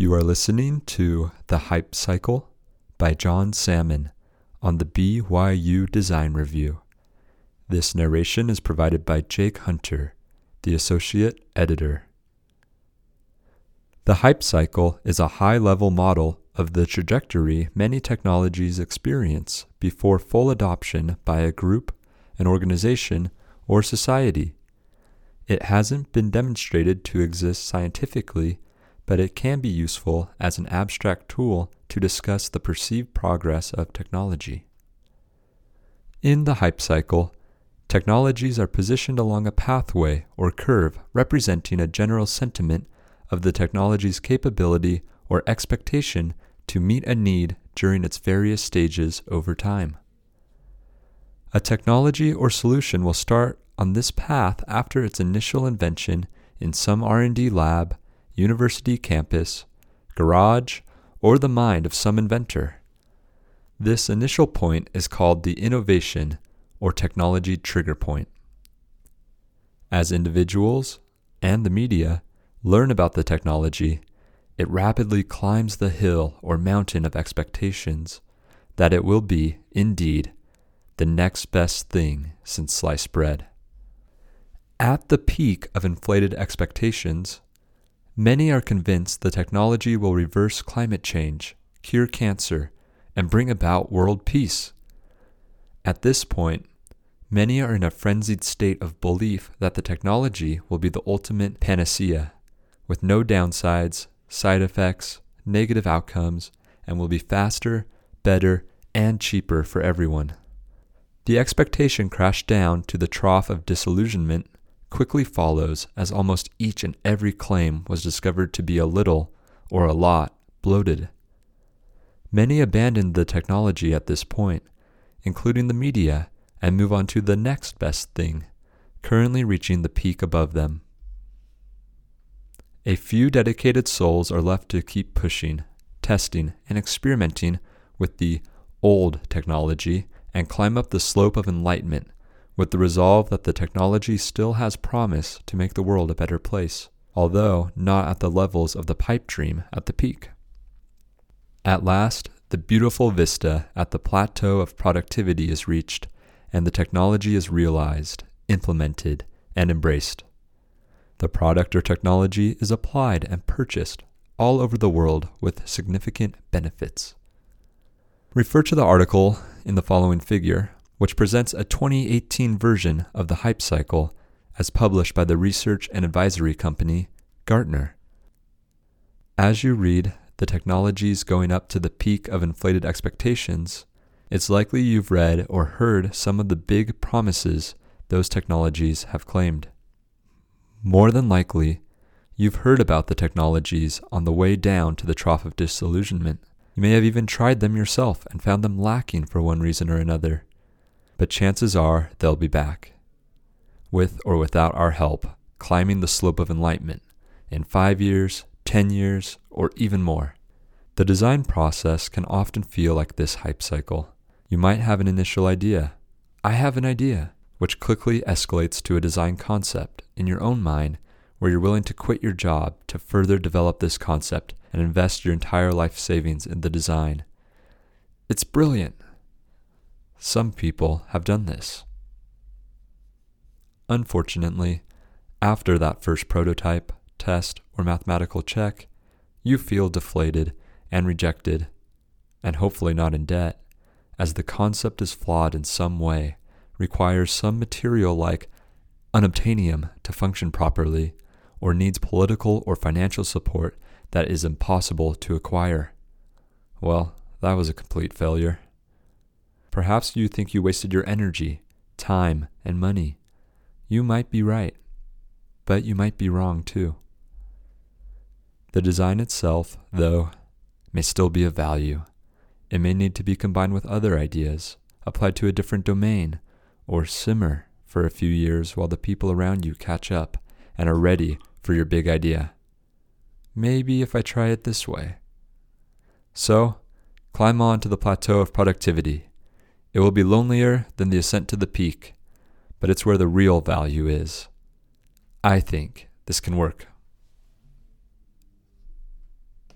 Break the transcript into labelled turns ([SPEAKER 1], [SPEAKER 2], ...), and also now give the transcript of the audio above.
[SPEAKER 1] You are listening to The Hype Cycle by John Salmon on the BYU Design Review. This narration is provided by Jake Hunter, the Associate Editor. The hype cycle is a high level model of the trajectory many technologies experience before full adoption by a group, an organization, or society. It hasn't been demonstrated to exist scientifically, but it can be useful as an abstract tool to discuss the perceived progress of technology. In the hype cycle, technologies are positioned along a pathway or curve representing a general sentiment of the technology's capability or expectation to meet a need during its various stages over time. A technology or solution will start on this path after its initial invention in some R&D lab, university campus, garage, or the mind of some inventor. This initial point is called the innovation or technology trigger point. As individuals and the media learn about the technology, it rapidly climbs the hill or mountain of expectations that it will be, indeed, the next best thing since sliced bread. At the peak of inflated expectations, many are convinced the technology will reverse climate change, cure cancer, and bring about world peace. At this point, many are in a frenzied state of belief that the technology will be the ultimate panacea with no downsides, side effects, negative outcomes, and will be faster, better, and cheaper for everyone. The expectation crashed down to the trough of disillusionment quickly follows as almost each and every claim was discovered to be a little, or a lot, bloated. Many abandon the technology at this point, including the media, and move on to the next best thing, currently reaching the peak above them. A few dedicated souls are left to keep pushing, testing, and experimenting with the old technology and climb up the slope of enlightenment with the resolve that the technology still has promise to make the world a better place, although not at the levels of the pipe dream at the peak. At last, the beautiful vista at the plateau of productivity is reached, and the technology is realized, implemented, and embraced. The product or technology is applied and purchased all over the world with significant benefits. Refer to the article in the following figure, which presents a 2018 version of the hype cycle as published by the research and advisory company Gartner. As you read the technologies going up to the peak of inflated expectations, it's likely you've read or heard some of the big promises those technologies have claimed. More than likely, you've heard about the technologies on the way down to the trough of disillusionment. You may have even tried them yourself and found them lacking for one reason or another. But chances are they'll be back, with or without our help, climbing the slope of enlightenment in five years, ten years, or even more. The design process can often feel like this hype cycle. You might have an initial idea. I have an idea which quickly escalates to a design concept in your own mind where you're willing to quit your job to further develop this concept and invest your entire life savings in the design. It's brilliant. Some people have done this. Unfortunately, after that first prototype, test, or mathematical check, you feel deflated and rejected, and hopefully not in debt, as the concept is flawed in some way requires some material like unobtainium to function properly, or needs political or financial support that is impossible to acquire. Well, that was a complete failure. Perhaps you think you wasted your energy, time, and money. You might be right, but you might be wrong too. The design itself, though, may still be of value. It may need to be combined with other ideas, applied to a different domain, or simmer for a few years while the people around you catch up and are ready for your big idea. Maybe if I try it this way. So, climb on to the plateau of productivity. It will be lonelier than the ascent to the peak, but it's where the real value is. I think this can work